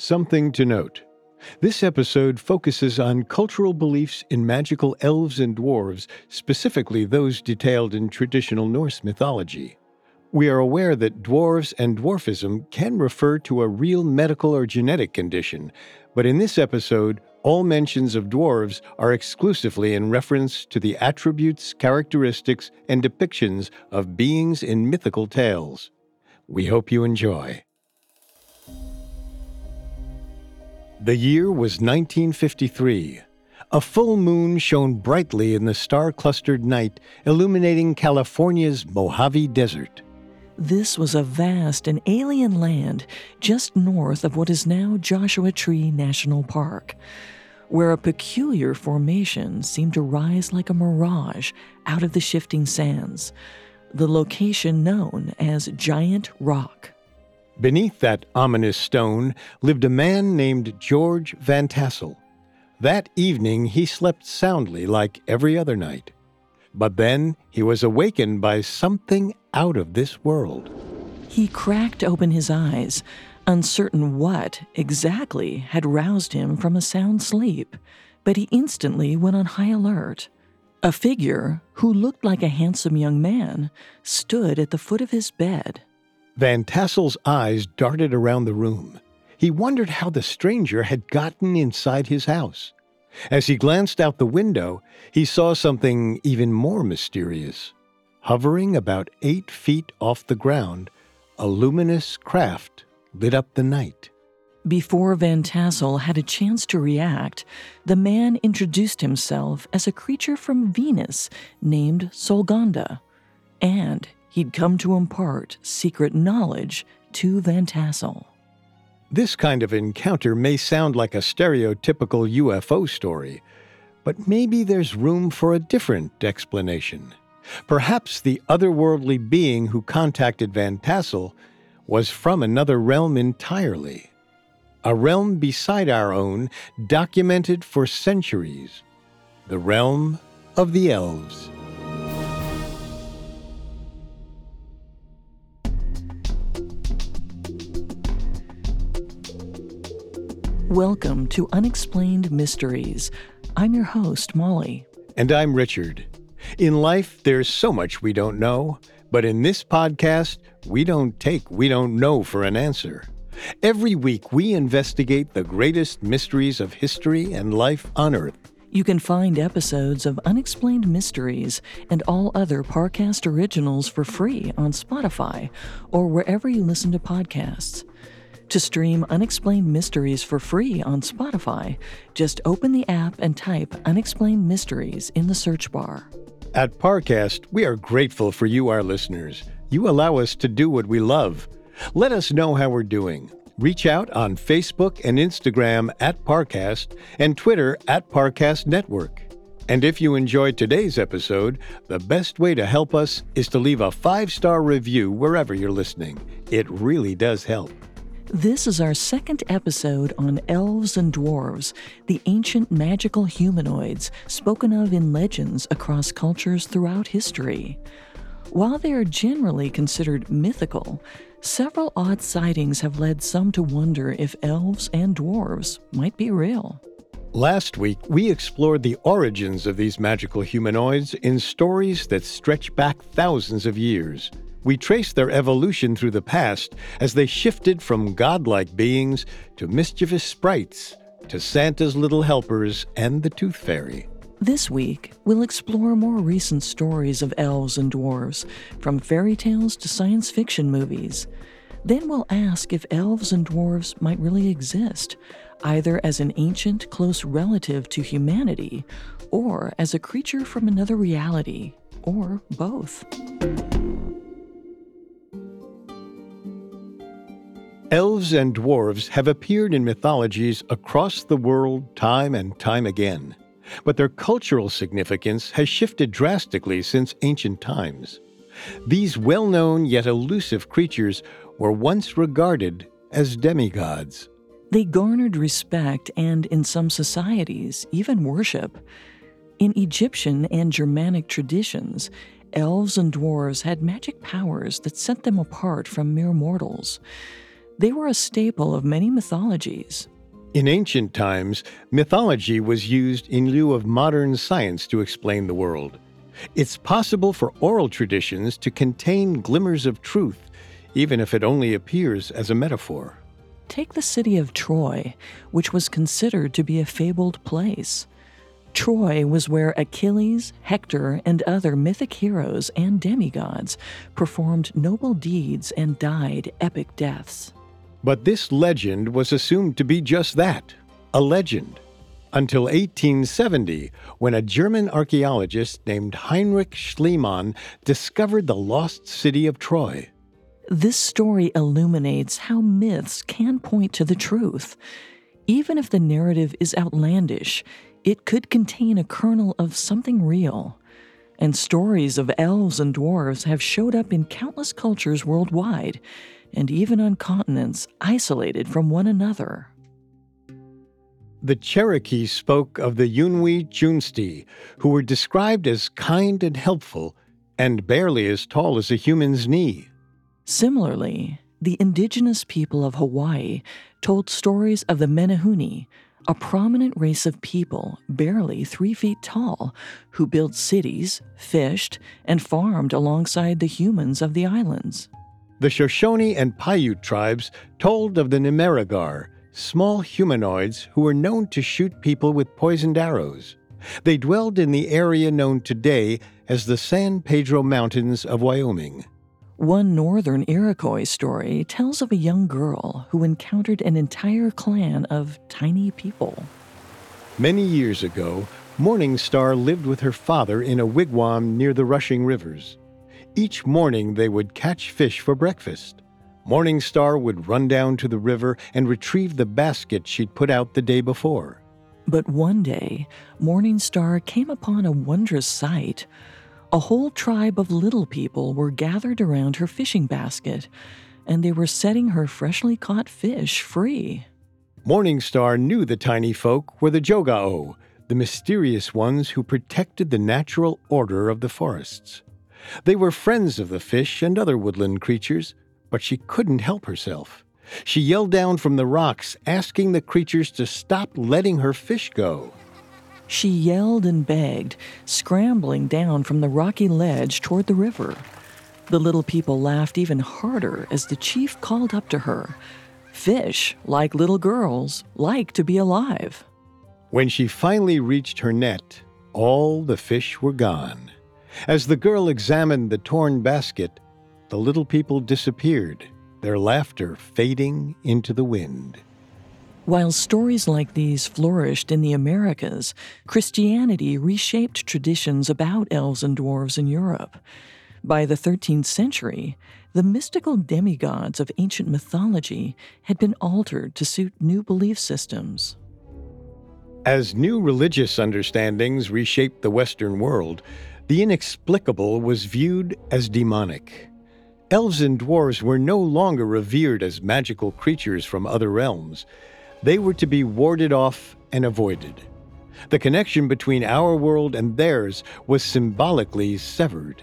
Something to note. This episode focuses on cultural beliefs in magical elves and dwarves, specifically those detailed in traditional Norse mythology. We are aware that dwarves and dwarfism can refer to a real medical or genetic condition, but in this episode, all mentions of dwarves are exclusively in reference to the attributes, characteristics, and depictions of beings in mythical tales. We hope you enjoy. The year was 1953. A full moon shone brightly in the star clustered night, illuminating California's Mojave Desert. This was a vast and alien land just north of what is now Joshua Tree National Park, where a peculiar formation seemed to rise like a mirage out of the shifting sands, the location known as Giant Rock. Beneath that ominous stone lived a man named George Van Tassel. That evening he slept soundly like every other night. But then he was awakened by something out of this world. He cracked open his eyes, uncertain what exactly had roused him from a sound sleep, but he instantly went on high alert. A figure, who looked like a handsome young man, stood at the foot of his bed. Van Tassel's eyes darted around the room. He wondered how the stranger had gotten inside his house. As he glanced out the window, he saw something even more mysterious. Hovering about eight feet off the ground, a luminous craft lit up the night. Before Van Tassel had a chance to react, the man introduced himself as a creature from Venus named Solganda, and he'd come to impart secret knowledge to Van Tassel. This kind of encounter may sound like a stereotypical UFO story, but maybe there's room for a different explanation. Perhaps the otherworldly being who contacted Van Tassel was from another realm entirely. A realm beside our own, documented for centuries. The realm of the elves. Welcome to Unexplained Mysteries. I'm your host, Molly. And I'm Richard. In life, there's so much we don't know, but in this podcast, we don't take we don't know for an answer. Every week, we investigate the greatest mysteries of history and life on Earth. You can find episodes of Unexplained Mysteries and all other Parcast originals for free on Spotify or wherever you listen to podcasts. To stream Unexplained Mysteries for free on Spotify, just open the app and type Unexplained Mysteries in the search bar. At Parcast, we are grateful for you, our listeners. You allow us to do what we love. Let us know how we're doing. Reach out on Facebook and Instagram at Parcast and Twitter at Parcast Network. And if you enjoyed today's episode, the best way to help us is to leave a five star review wherever you're listening. It really does help. This is our second episode on elves and dwarves, the ancient magical humanoids spoken of in legends across cultures throughout history. While they are generally considered mythical, several odd sightings have led some to wonder if elves and dwarves might be real. Last week, we explored the origins of these magical humanoids in stories that stretch back thousands of years. We trace their evolution through the past as they shifted from godlike beings to mischievous sprites to Santa's little helpers and the Tooth Fairy. This week, we'll explore more recent stories of elves and dwarves, from fairy tales to science fiction movies. Then we'll ask if elves and dwarves might really exist, either as an ancient, close relative to humanity, or as a creature from another reality, or both. Elves and dwarves have appeared in mythologies across the world time and time again, but their cultural significance has shifted drastically since ancient times. These well known yet elusive creatures were once regarded as demigods. They garnered respect and, in some societies, even worship. In Egyptian and Germanic traditions, elves and dwarves had magic powers that set them apart from mere mortals. They were a staple of many mythologies. In ancient times, mythology was used in lieu of modern science to explain the world. It's possible for oral traditions to contain glimmers of truth, even if it only appears as a metaphor. Take the city of Troy, which was considered to be a fabled place. Troy was where Achilles, Hector, and other mythic heroes and demigods performed noble deeds and died epic deaths. But this legend was assumed to be just that a legend. Until 1870, when a German archaeologist named Heinrich Schliemann discovered the lost city of Troy. This story illuminates how myths can point to the truth. Even if the narrative is outlandish, it could contain a kernel of something real. And stories of elves and dwarves have showed up in countless cultures worldwide and even on continents isolated from one another. The Cherokee spoke of the Yunwi Tsunsdi, who were described as kind and helpful and barely as tall as a human's knee. Similarly, the indigenous people of Hawaii told stories of the Menehune, a prominent race of people barely three feet tall who built cities, fished, and farmed alongside the humans of the islands. The Shoshone and Paiute tribes told of the Nimerigar, small humanoids who were known to shoot people with poisoned arrows. They dwelled in the area known today as the San Pedro Mountains of Wyoming. One northern Iroquois story tells of a young girl who encountered an entire clan of tiny people. Many years ago, Morning Star lived with her father in a wigwam near the rushing rivers. Each morning they would catch fish for breakfast. Morning Star would run down to the river and retrieve the basket she'd put out the day before. But one day, Morning Star came upon a wondrous sight. A whole tribe of little people were gathered around her fishing basket, and they were setting her freshly caught fish free. Morning Star knew the tiny folk were the Jogao, the mysterious ones who protected the natural order of the forests. They were friends of the fish and other woodland creatures, but she couldn't help herself. She yelled down from the rocks, asking the creatures to stop letting her fish go. She yelled and begged, scrambling down from the rocky ledge toward the river. The little people laughed even harder as the chief called up to her. Fish, like little girls, like to be alive. When she finally reached her net, all the fish were gone. As the girl examined the torn basket, the little people disappeared, their laughter fading into the wind. While stories like these flourished in the Americas, Christianity reshaped traditions about elves and dwarves in Europe. By the 13th century, the mystical demigods of ancient mythology had been altered to suit new belief systems. As new religious understandings reshaped the Western world, the inexplicable was viewed as demonic. Elves and dwarves were no longer revered as magical creatures from other realms. They were to be warded off and avoided. The connection between our world and theirs was symbolically severed.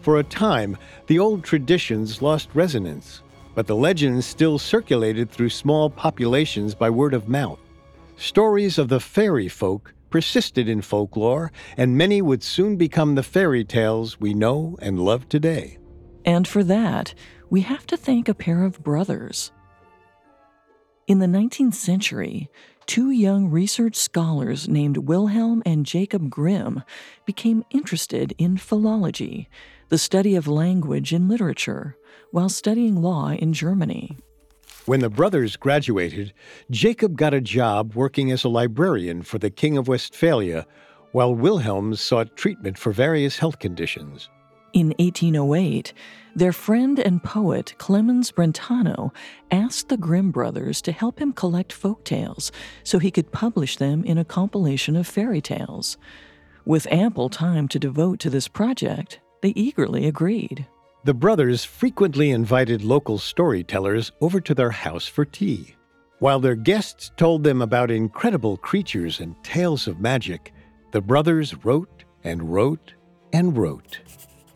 For a time, the old traditions lost resonance, but the legends still circulated through small populations by word of mouth. Stories of the fairy folk persisted in folklore, and many would soon become the fairy tales we know and love today. And for that, we have to thank a pair of brothers. In the 19th century, two young research scholars named Wilhelm and Jacob Grimm became interested in philology, the study of language and literature, while studying law in Germany. When the brothers graduated, Jacob got a job working as a librarian for the King of Westphalia, while Wilhelm sought treatment for various health conditions. In 1808, their friend and poet Clemens Brentano asked the Grimm brothers to help him collect folk tales so he could publish them in a compilation of fairy tales. With ample time to devote to this project, they eagerly agreed. The brothers frequently invited local storytellers over to their house for tea. While their guests told them about incredible creatures and tales of magic, the brothers wrote and wrote and wrote.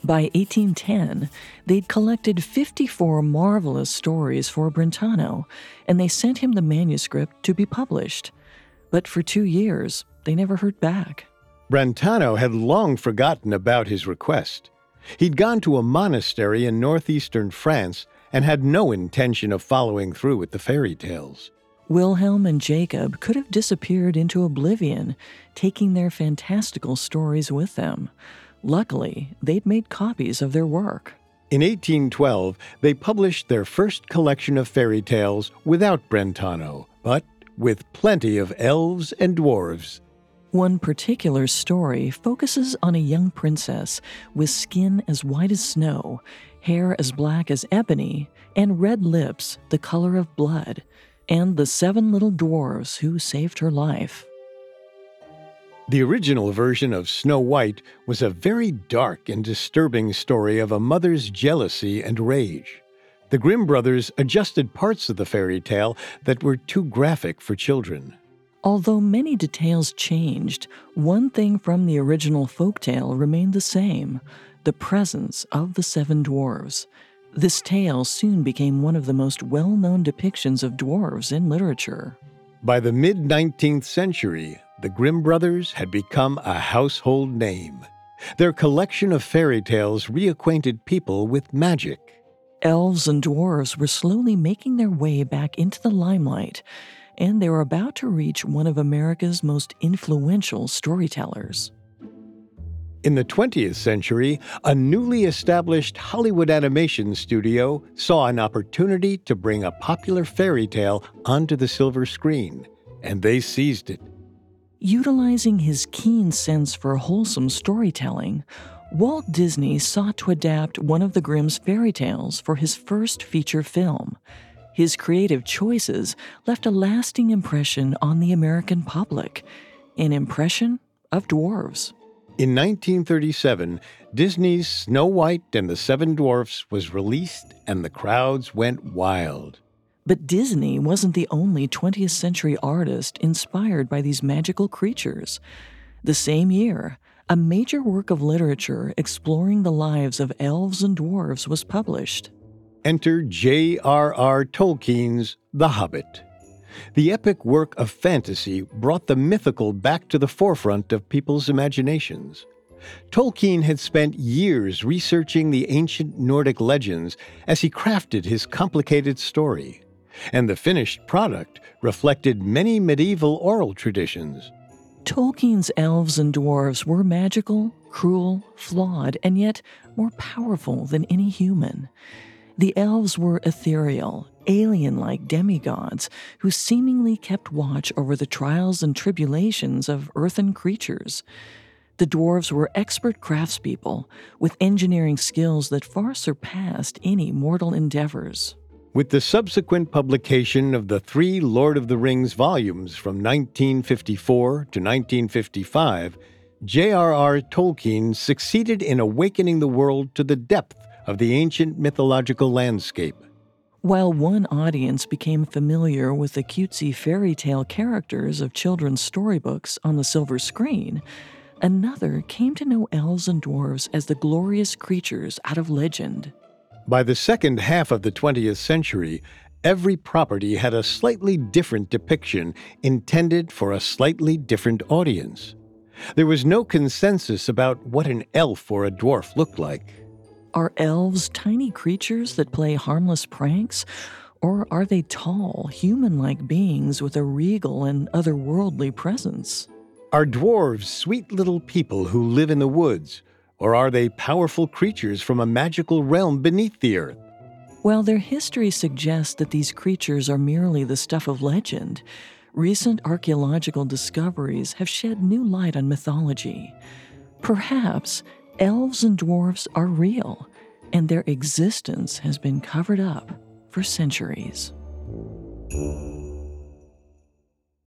By 1810, they'd collected 54 marvelous stories for Brentano, and they sent him the manuscript to be published. But for two years, they never heard back. Brentano had long forgotten about his request. He'd gone to a monastery in northeastern France and had no intention of following through with the fairy tales. Wilhelm and Jacob could have disappeared into oblivion, taking their fantastical stories with them. Luckily, they'd made copies of their work. In 1812, they published their first collection of fairy tales without Brentano, but with plenty of elves and dwarves. One particular story focuses on a young princess with skin as white as snow, hair as black as ebony, and red lips the color of blood, and the seven little dwarves who saved her life. The original version of Snow White was a very dark and disturbing story of a mother's jealousy and rage. The Grimm brothers adjusted parts of the fairy tale that were too graphic for children. Although many details changed, one thing from the original folk tale remained the same the presence of the seven dwarves. This tale soon became one of the most well known depictions of dwarves in literature. By the mid 19th century, the Grimm brothers had become a household name. Their collection of fairy tales reacquainted people with magic. Elves and dwarves were slowly making their way back into the limelight, and they were about to reach one of America's most influential storytellers. In the 20th century, a newly established Hollywood animation studio saw an opportunity to bring a popular fairy tale onto the silver screen, and they seized it. Utilizing his keen sense for wholesome storytelling, Walt Disney sought to adapt one of the Grimm's fairy tales for his first feature film. His creative choices left a lasting impression on the American public an impression of dwarves. In 1937, Disney's Snow White and the Seven Dwarfs was released, and the crowds went wild. But Disney wasn't the only 20th century artist inspired by these magical creatures. The same year, a major work of literature exploring the lives of elves and dwarves was published. Enter J.R.R. Tolkien's The Hobbit. The epic work of fantasy brought the mythical back to the forefront of people's imaginations. Tolkien had spent years researching the ancient Nordic legends as he crafted his complicated story and the finished product reflected many medieval oral traditions. Tolkien's elves and dwarves were magical, cruel, flawed, and yet more powerful than any human. The elves were ethereal, alien like demigods who seemingly kept watch over the trials and tribulations of earthen creatures. The dwarves were expert craftspeople with engineering skills that far surpassed any mortal endeavors. With the subsequent publication of the three Lord of the Rings volumes from 1954 to 1955, J.R.R. Tolkien succeeded in awakening the world to the depth of the ancient mythological landscape. While one audience became familiar with the cutesy fairy tale characters of children's storybooks on the silver screen, another came to know elves and dwarves as the glorious creatures out of legend. By the second half of the 20th century, every property had a slightly different depiction intended for a slightly different audience. There was no consensus about what an elf or a dwarf looked like. Are elves tiny creatures that play harmless pranks? Or are they tall, human like beings with a regal and otherworldly presence? Are dwarves sweet little people who live in the woods? Or are they powerful creatures from a magical realm beneath the earth? While their history suggests that these creatures are merely the stuff of legend, recent archaeological discoveries have shed new light on mythology. Perhaps elves and dwarves are real, and their existence has been covered up for centuries.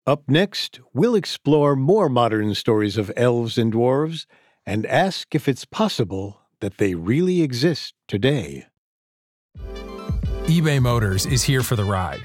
Up next, we'll explore more modern stories of elves and dwarves and ask if it's possible that they really exist today eBay Motors is here for the ride.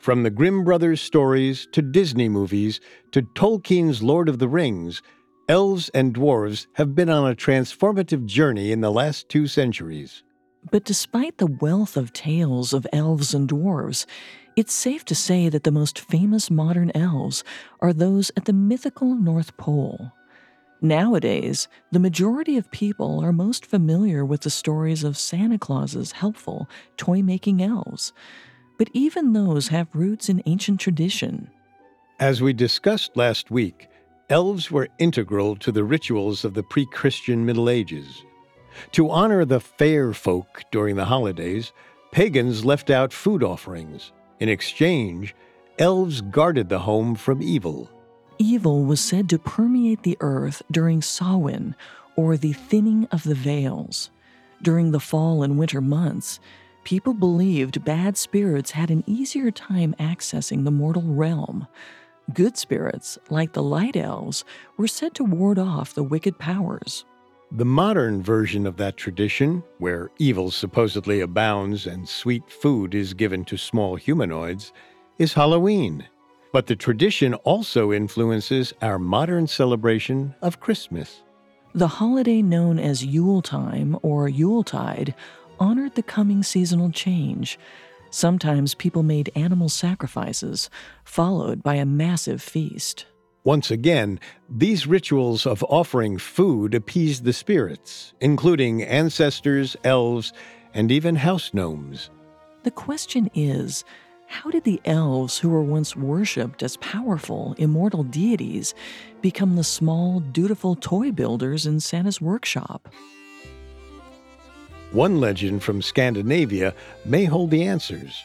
From the Grimm brothers' stories to Disney movies to Tolkien's Lord of the Rings, elves and dwarves have been on a transformative journey in the last two centuries. But despite the wealth of tales of elves and dwarves, it's safe to say that the most famous modern elves are those at the mythical North Pole. Nowadays, the majority of people are most familiar with the stories of Santa Claus's helpful, toy making elves, but even those have roots in ancient tradition. As we discussed last week, elves were integral to the rituals of the pre Christian Middle Ages. To honor the fair folk during the holidays, pagans left out food offerings. In exchange, elves guarded the home from evil evil was said to permeate the earth during Samhain, or the thinning of the veils. During the fall and winter months, people believed bad spirits had an easier time accessing the mortal realm. Good spirits, like the light elves, were said to ward off the wicked powers. The modern version of that tradition, where evil supposedly abounds and sweet food is given to small humanoids, is Halloween. But the tradition also influences our modern celebration of Christmas. The holiday known as Yuletime or Yuletide honored the coming seasonal change. Sometimes people made animal sacrifices, followed by a massive feast. Once again, these rituals of offering food appeased the spirits, including ancestors, elves, and even house gnomes. The question is how did the elves, who were once worshipped as powerful, immortal deities, become the small, dutiful toy builders in Santa's workshop? One legend from Scandinavia may hold the answers.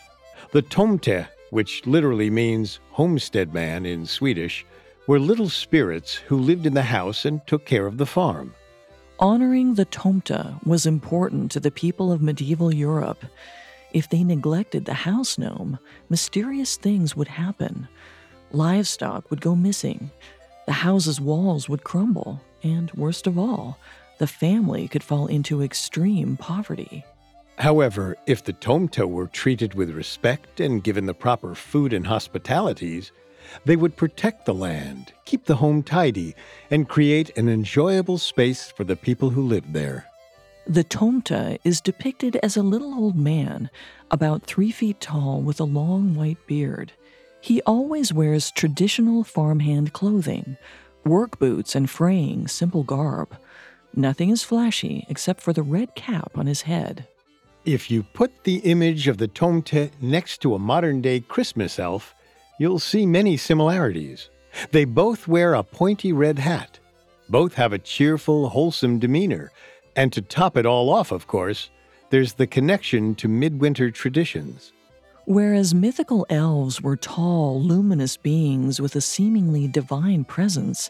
The Tomte, which literally means homestead man in Swedish, were little spirits who lived in the house and took care of the farm. Honoring the Tomte was important to the people of medieval Europe. If they neglected the house gnome, mysterious things would happen. Livestock would go missing, the house's walls would crumble, and worst of all, the family could fall into extreme poverty. However, if the Tomte were treated with respect and given the proper food and hospitalities, they would protect the land, keep the home tidy, and create an enjoyable space for the people who lived there. The Tomte is depicted as a little old man, about three feet tall with a long white beard. He always wears traditional farmhand clothing, work boots, and fraying, simple garb. Nothing is flashy except for the red cap on his head. If you put the image of the Tomte next to a modern day Christmas elf, you'll see many similarities. They both wear a pointy red hat. Both have a cheerful, wholesome demeanor and to top it all off, of course, there's the connection to midwinter traditions. Whereas mythical elves were tall, luminous beings with a seemingly divine presence,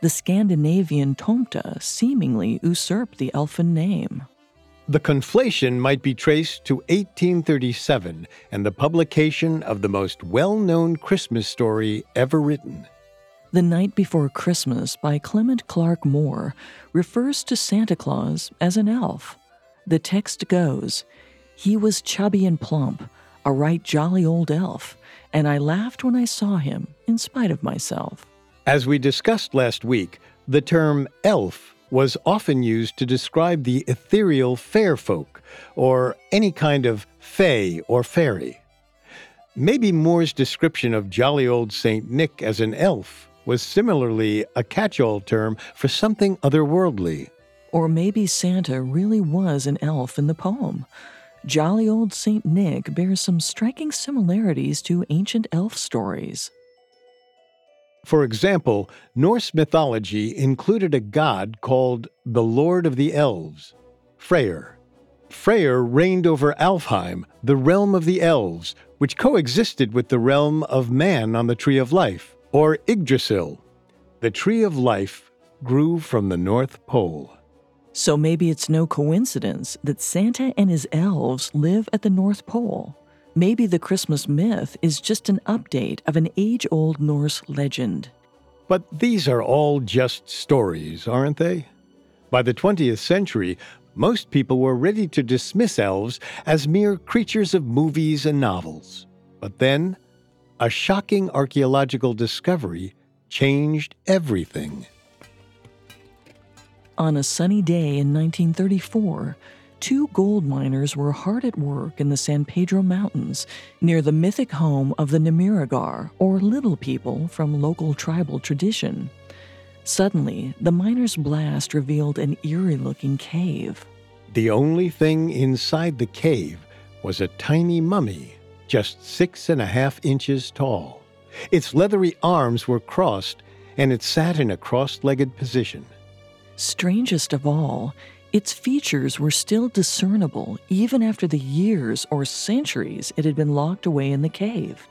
the Scandinavian tomte seemingly usurped the elfin name. The conflation might be traced to 1837 and the publication of the most well known Christmas story ever written. The Night Before Christmas by Clement Clarke Moore refers to Santa Claus as an elf. The text goes He was chubby and plump, a right jolly old elf, and I laughed when I saw him, in spite of myself. As we discussed last week, the term elf was often used to describe the ethereal fair folk, or any kind of fae or fairy. Maybe Moore's description of jolly old St. Nick as an elf was similarly a catch all term for something otherworldly. Or maybe Santa really was an elf in the poem. Jolly old St. Nick bears some striking similarities to ancient elf stories. For example, Norse mythology included a god called the Lord of the Elves, Freyr. Freyr reigned over Alfheim, the realm of the elves, which coexisted with the realm of man on the Tree of Life, or Yggdrasil. The Tree of Life grew from the North Pole. So maybe it's no coincidence that Santa and his elves live at the North Pole. Maybe the Christmas myth is just an update of an age old Norse legend. But these are all just stories, aren't they? By the 20th century, most people were ready to dismiss elves as mere creatures of movies and novels. But then, a shocking archaeological discovery changed everything. On a sunny day in 1934, two gold miners were hard at work in the San Pedro Mountains near the mythic home of the Nimerigar, or little people from local tribal tradition. Suddenly, the miner's blast revealed an eerie looking cave. The only thing inside the cave was a tiny mummy, just six and a half inches tall. Its leathery arms were crossed, and it sat in a cross legged position. Strangest of all, its features were still discernible even after the years or centuries it had been locked away in the cave.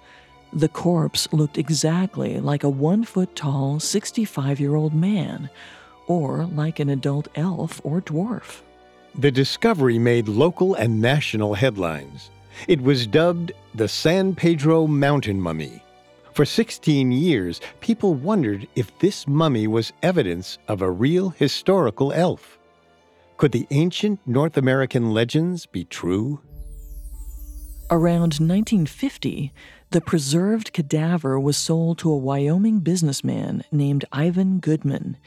The corpse looked exactly like a one foot tall, 65 year old man, or like an adult elf or dwarf. The discovery made local and national headlines. It was dubbed the San Pedro Mountain Mummy. For 16 years, people wondered if this mummy was evidence of a real historical elf. Could the ancient North American legends be true? Around 1950, the preserved cadaver was sold to a Wyoming businessman named Ivan Goodman.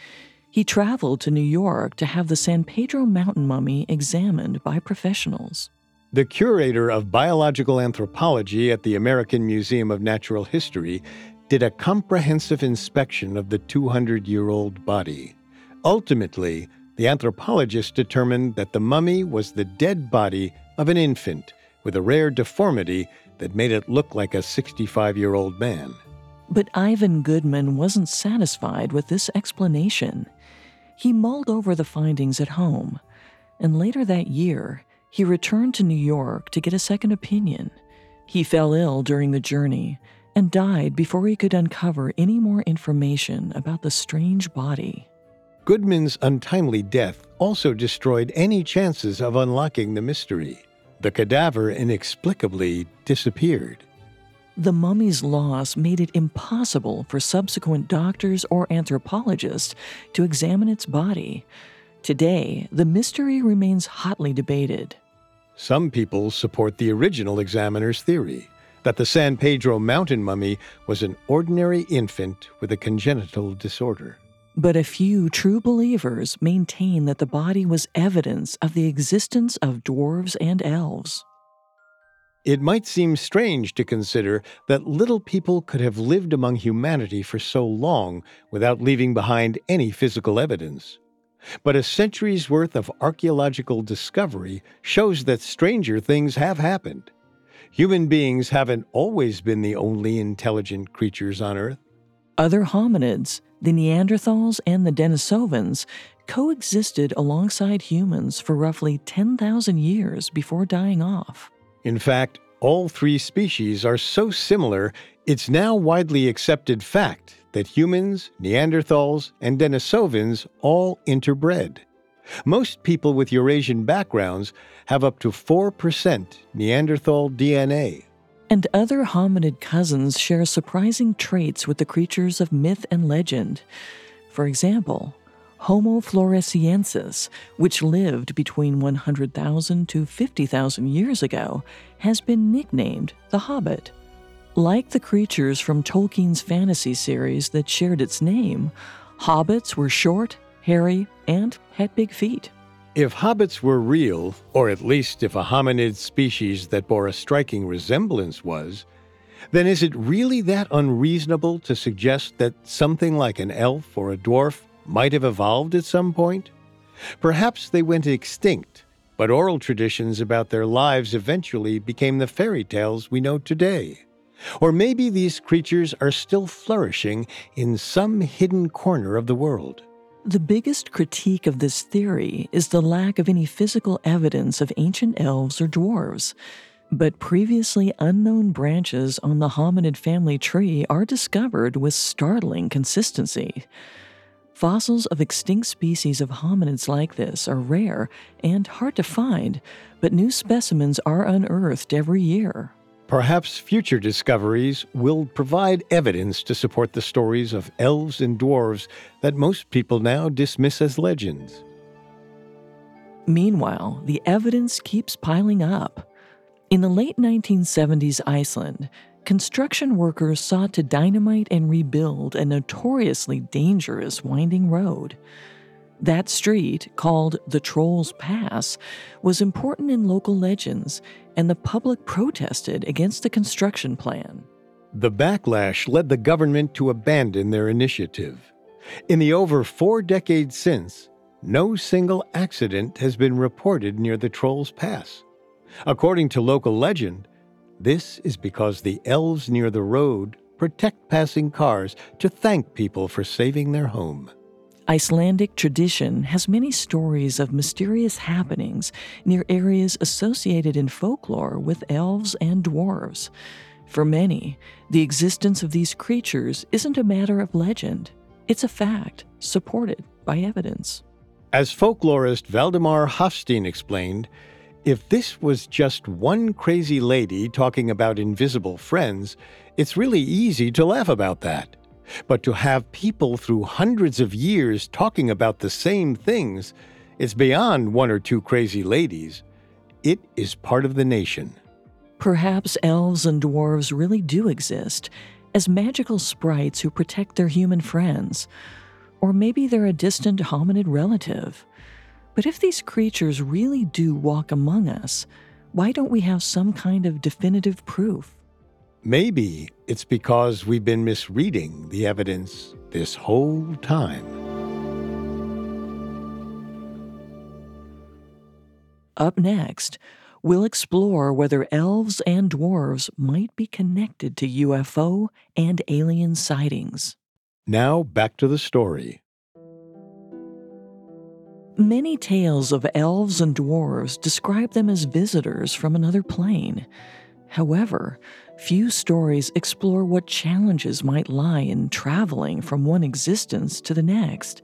He traveled to New York to have the San Pedro mountain mummy examined by professionals. The curator of biological anthropology at the American Museum of Natural History did a comprehensive inspection of the 200 year old body. Ultimately, the anthropologists determined that the mummy was the dead body of an infant with a rare deformity that made it look like a 65 year old man. But Ivan Goodman wasn't satisfied with this explanation. He mulled over the findings at home, and later that year, he returned to New York to get a second opinion. He fell ill during the journey and died before he could uncover any more information about the strange body. Goodman's untimely death also destroyed any chances of unlocking the mystery. The cadaver inexplicably disappeared. The mummy's loss made it impossible for subsequent doctors or anthropologists to examine its body. Today, the mystery remains hotly debated. Some people support the original examiner's theory that the San Pedro mountain mummy was an ordinary infant with a congenital disorder. But a few true believers maintain that the body was evidence of the existence of dwarves and elves. It might seem strange to consider that little people could have lived among humanity for so long without leaving behind any physical evidence. But a century's worth of archaeological discovery shows that stranger things have happened. Human beings haven't always been the only intelligent creatures on Earth. Other hominids, the Neanderthals and the Denisovans, coexisted alongside humans for roughly 10,000 years before dying off. In fact, all three species are so similar, it's now widely accepted fact that humans, Neanderthals, and Denisovans all interbred. Most people with Eurasian backgrounds have up to 4% Neanderthal DNA. And other hominid cousins share surprising traits with the creatures of myth and legend. For example, Homo floresiensis, which lived between 100,000 to 50,000 years ago, has been nicknamed the Hobbit. Like the creatures from Tolkien's fantasy series that shared its name, hobbits were short, hairy, and had big feet. If hobbits were real, or at least if a hominid species that bore a striking resemblance was, then is it really that unreasonable to suggest that something like an elf or a dwarf might have evolved at some point? Perhaps they went extinct, but oral traditions about their lives eventually became the fairy tales we know today. Or maybe these creatures are still flourishing in some hidden corner of the world. The biggest critique of this theory is the lack of any physical evidence of ancient elves or dwarves. But previously unknown branches on the hominid family tree are discovered with startling consistency. Fossils of extinct species of hominids like this are rare and hard to find, but new specimens are unearthed every year. Perhaps future discoveries will provide evidence to support the stories of elves and dwarves that most people now dismiss as legends. Meanwhile, the evidence keeps piling up. In the late 1970s Iceland, construction workers sought to dynamite and rebuild a notoriously dangerous winding road. That street, called the Troll's Pass, was important in local legends, and the public protested against the construction plan. The backlash led the government to abandon their initiative. In the over four decades since, no single accident has been reported near the Troll's Pass. According to local legend, this is because the elves near the road protect passing cars to thank people for saving their home. Icelandic tradition has many stories of mysterious happenings near areas associated in folklore with elves and dwarves. For many, the existence of these creatures isn't a matter of legend, it's a fact supported by evidence. As folklorist Valdimar Hafstein explained, if this was just one crazy lady talking about invisible friends, it's really easy to laugh about that. But to have people through hundreds of years talking about the same things, it's beyond one or two crazy ladies. It is part of the nation. Perhaps elves and dwarves really do exist as magical sprites who protect their human friends. Or maybe they're a distant hominid relative. But if these creatures really do walk among us, why don't we have some kind of definitive proof? Maybe it's because we've been misreading the evidence this whole time. Up next, we'll explore whether elves and dwarves might be connected to UFO and alien sightings. Now, back to the story. Many tales of elves and dwarves describe them as visitors from another plane. However, few stories explore what challenges might lie in traveling from one existence to the next.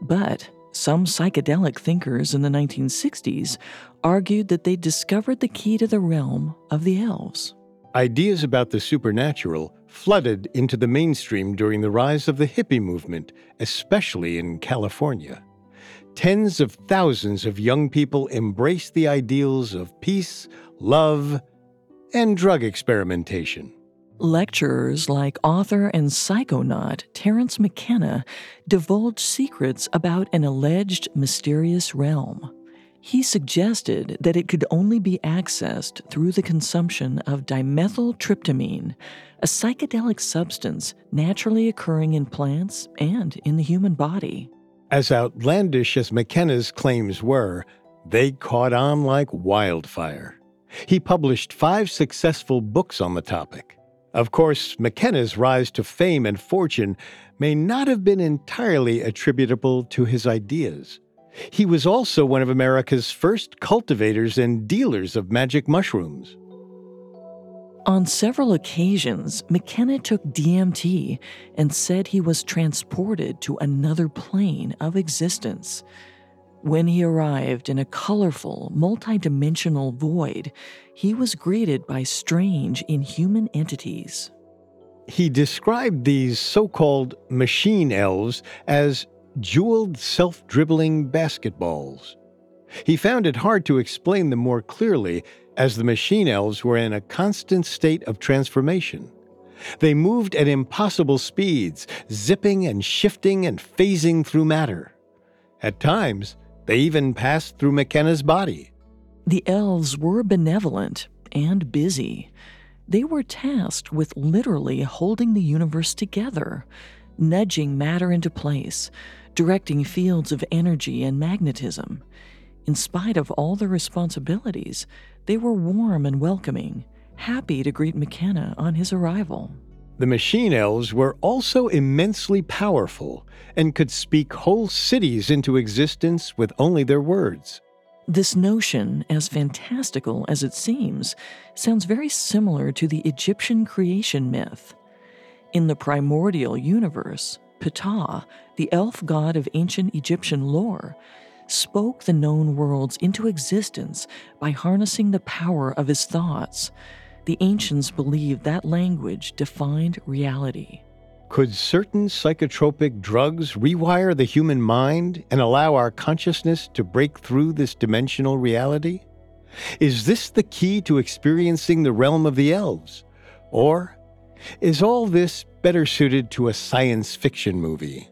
But some psychedelic thinkers in the 1960s argued that they discovered the key to the realm of the elves. Ideas about the supernatural flooded into the mainstream during the rise of the hippie movement, especially in California. Tens of thousands of young people embraced the ideals of peace, love, and drug experimentation. Lecturers like author and psychonaut Terence McKenna divulged secrets about an alleged mysterious realm. He suggested that it could only be accessed through the consumption of dimethyltryptamine, a psychedelic substance naturally occurring in plants and in the human body. As outlandish as McKenna's claims were, they caught on like wildfire. He published five successful books on the topic. Of course, McKenna's rise to fame and fortune may not have been entirely attributable to his ideas. He was also one of America's first cultivators and dealers of magic mushrooms. On several occasions, McKenna took DMT and said he was transported to another plane of existence. When he arrived in a colorful, multidimensional void, he was greeted by strange, inhuman entities. He described these so called machine elves as jeweled, self dribbling basketballs. He found it hard to explain them more clearly, as the machine elves were in a constant state of transformation. They moved at impossible speeds, zipping and shifting and phasing through matter. At times, they even passed through McKenna's body. The elves were benevolent and busy. They were tasked with literally holding the universe together, nudging matter into place, directing fields of energy and magnetism. In spite of all their responsibilities, they were warm and welcoming, happy to greet McKenna on his arrival. The machine elves were also immensely powerful and could speak whole cities into existence with only their words. This notion, as fantastical as it seems, sounds very similar to the Egyptian creation myth. In the primordial universe, Ptah, the elf god of ancient Egyptian lore, spoke the known worlds into existence by harnessing the power of his thoughts the ancients believed that language defined reality. Could certain psychotropic drugs rewire the human mind and allow our consciousness to break through this dimensional reality? Is this the key to experiencing the realm of the elves? Or is all this better suited to a science fiction movie?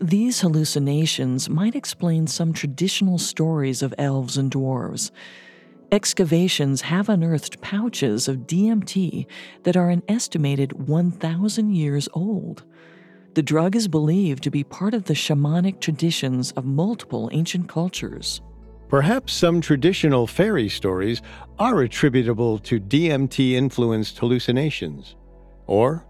These hallucinations might explain some traditional stories of elves and dwarves, Excavations have unearthed pouches of DMT that are an estimated 1,000 years old. The drug is believed to be part of the shamanic traditions of multiple ancient cultures. Perhaps some traditional fairy stories are attributable to DMT influenced hallucinations. Or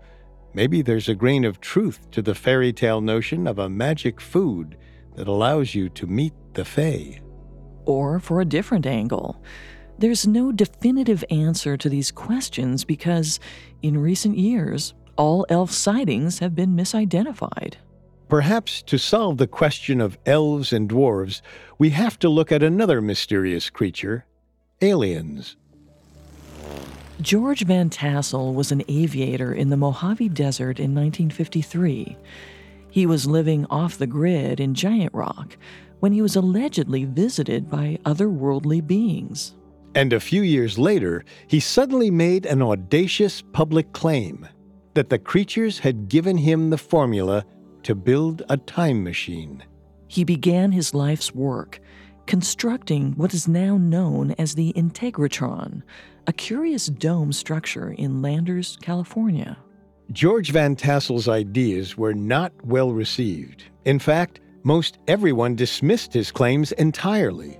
maybe there's a grain of truth to the fairy tale notion of a magic food that allows you to meet the Fae. Or for a different angle, there's no definitive answer to these questions because, in recent years, all elf sightings have been misidentified. Perhaps to solve the question of elves and dwarves, we have to look at another mysterious creature aliens. George Van Tassel was an aviator in the Mojave Desert in 1953. He was living off the grid in Giant Rock when he was allegedly visited by otherworldly beings. And a few years later, he suddenly made an audacious public claim that the creatures had given him the formula to build a time machine. He began his life's work constructing what is now known as the Integratron, a curious dome structure in Landers, California. George Van Tassel's ideas were not well received. In fact, most everyone dismissed his claims entirely.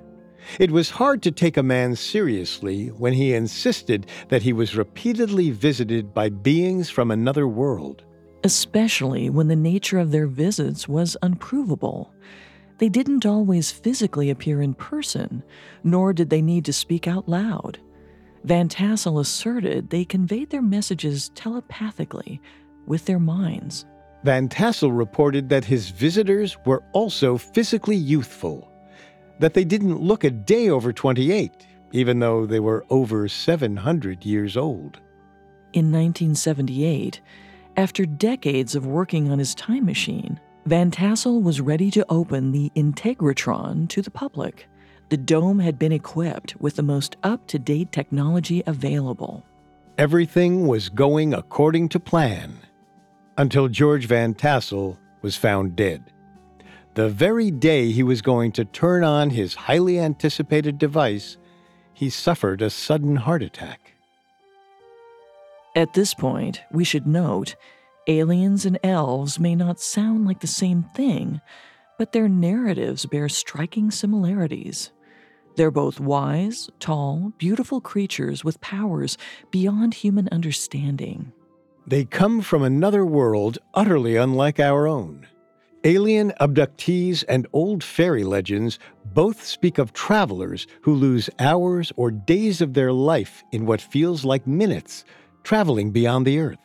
It was hard to take a man seriously when he insisted that he was repeatedly visited by beings from another world. Especially when the nature of their visits was unprovable. They didn't always physically appear in person, nor did they need to speak out loud. Van Tassel asserted they conveyed their messages telepathically with their minds. Van Tassel reported that his visitors were also physically youthful that they didn't look a day over 28, even though they were over 700 years old. In 1978, after decades of working on his time machine, Van Tassel was ready to open the Integratron to the public. The dome had been equipped with the most up to date technology available. Everything was going according to plan until George Van Tassel was found dead. The very day he was going to turn on his highly anticipated device, he suffered a sudden heart attack. At this point, we should note aliens and elves may not sound like the same thing, but their narratives bear striking similarities. They're both wise, tall, beautiful creatures with powers beyond human understanding. They come from another world utterly unlike our own. Alien abductees and old fairy legends both speak of travelers who lose hours or days of their life in what feels like minutes, traveling beyond the Earth.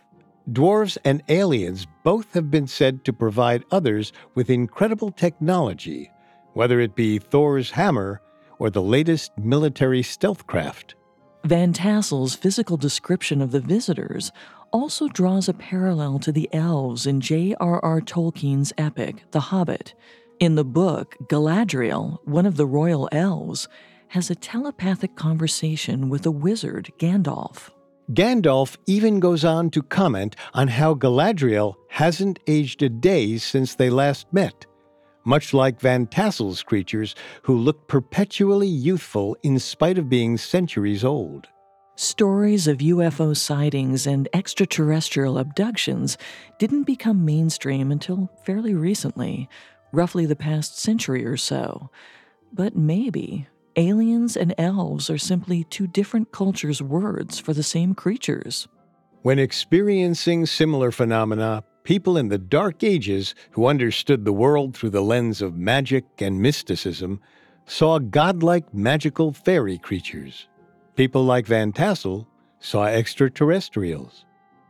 Dwarves and aliens both have been said to provide others with incredible technology, whether it be Thor's hammer or the latest military stealth craft. Van Tassel's physical description of the visitors also draws a parallel to the elves in J.R.R. Tolkien's epic, The Hobbit. In the book, Galadriel, one of the royal elves, has a telepathic conversation with a wizard, Gandalf. Gandalf even goes on to comment on how Galadriel hasn't aged a day since they last met, much like Van Tassel's creatures who look perpetually youthful in spite of being centuries old. Stories of UFO sightings and extraterrestrial abductions didn't become mainstream until fairly recently, roughly the past century or so. But maybe aliens and elves are simply two different cultures' words for the same creatures. When experiencing similar phenomena, people in the Dark Ages who understood the world through the lens of magic and mysticism saw godlike magical fairy creatures. People like Van Tassel saw extraterrestrials.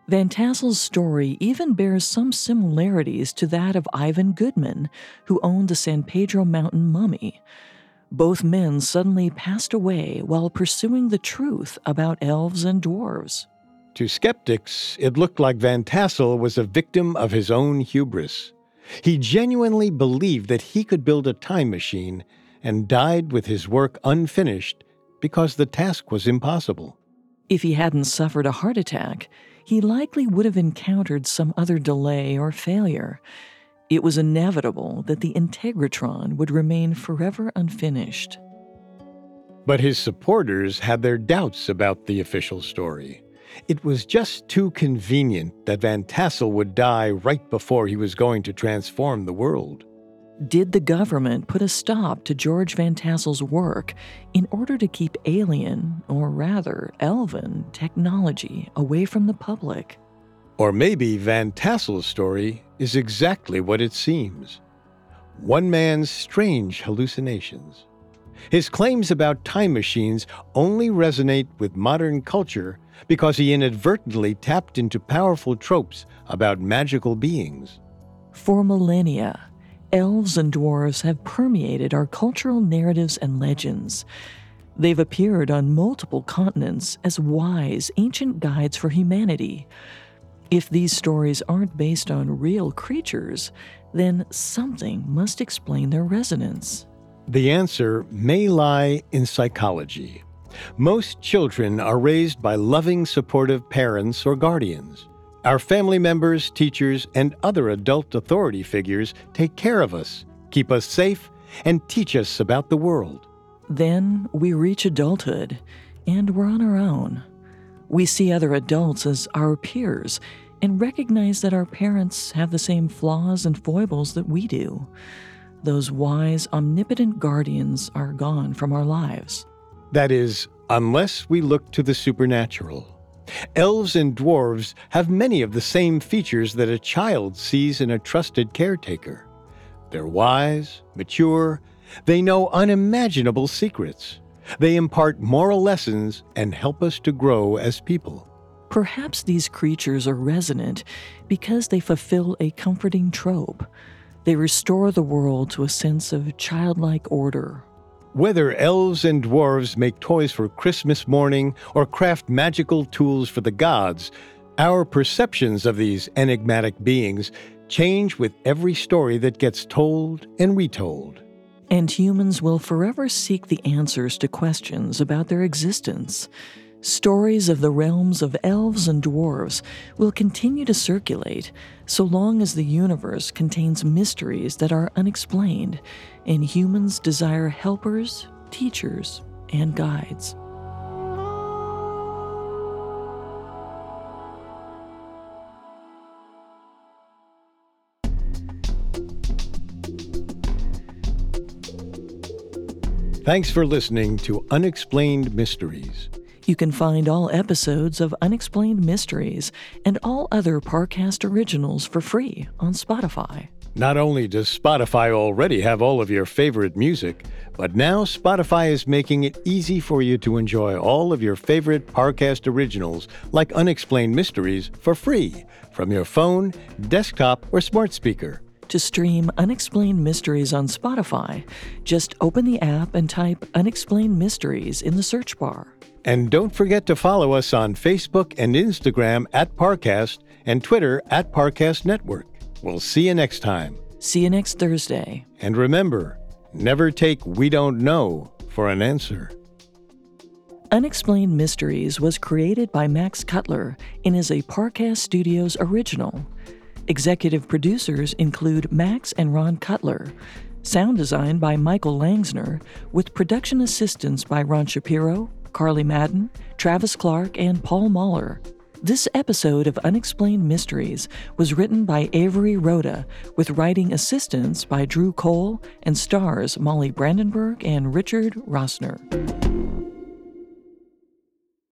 Van Tassel's story even bears some similarities to that of Ivan Goodman, who owned the San Pedro Mountain mummy. Both men suddenly passed away while pursuing the truth about elves and dwarves. To skeptics, it looked like Van Tassel was a victim of his own hubris. He genuinely believed that he could build a time machine and died with his work unfinished because the task was impossible. If he hadn't suffered a heart attack, he likely would have encountered some other delay or failure. It was inevitable that the Integratron would remain forever unfinished. But his supporters had their doubts about the official story. It was just too convenient that Van Tassel would die right before he was going to transform the world. Did the government put a stop to George Van Tassel's work in order to keep alien, or rather elven, technology away from the public? Or maybe Van Tassel's story is exactly what it seems one man's strange hallucinations. His claims about time machines only resonate with modern culture because he inadvertently tapped into powerful tropes about magical beings. For millennia, elves and dwarves have permeated our cultural narratives and legends. They've appeared on multiple continents as wise, ancient guides for humanity. If these stories aren't based on real creatures, then something must explain their resonance. The answer may lie in psychology. Most children are raised by loving, supportive parents or guardians. Our family members, teachers, and other adult authority figures take care of us, keep us safe, and teach us about the world. Then we reach adulthood, and we're on our own. We see other adults as our peers and recognize that our parents have the same flaws and foibles that we do. Those wise, omnipotent guardians are gone from our lives. That is, unless we look to the supernatural. Elves and dwarves have many of the same features that a child sees in a trusted caretaker. They're wise, mature, they know unimaginable secrets. They impart moral lessons and help us to grow as people. Perhaps these creatures are resonant because they fulfill a comforting trope. They restore the world to a sense of childlike order whether elves and dwarves make toys for Christmas morning or craft magical tools for the gods, our perceptions of these enigmatic beings change with every story that gets told and retold. And humans will forever seek the answers to questions about their existence. Stories of the realms of elves and dwarves will continue to circulate so long as the universe contains mysteries that are unexplained and humans desire helpers, teachers, and guides. Thanks for listening to Unexplained Mysteries. You can find all episodes of Unexplained Mysteries and all other Parcast originals for free on Spotify. Not only does Spotify already have all of your favorite music, but now Spotify is making it easy for you to enjoy all of your favorite Parcast originals, like Unexplained Mysteries, for free from your phone, desktop, or smart speaker. To stream Unexplained Mysteries on Spotify, just open the app and type Unexplained Mysteries in the search bar. And don't forget to follow us on Facebook and Instagram at Parcast and Twitter at Parcast Network. We'll see you next time. See you next Thursday. And remember, never take We Don't Know for an answer. Unexplained Mysteries was created by Max Cutler and is a Parcast Studios original. Executive producers include Max and Ron Cutler. Sound design by Michael Langsner, with production assistance by Ron Shapiro, Carly Madden, Travis Clark, and Paul Mahler. This episode of Unexplained Mysteries was written by Avery Rhoda, with writing assistance by Drew Cole and stars Molly Brandenburg and Richard Rossner.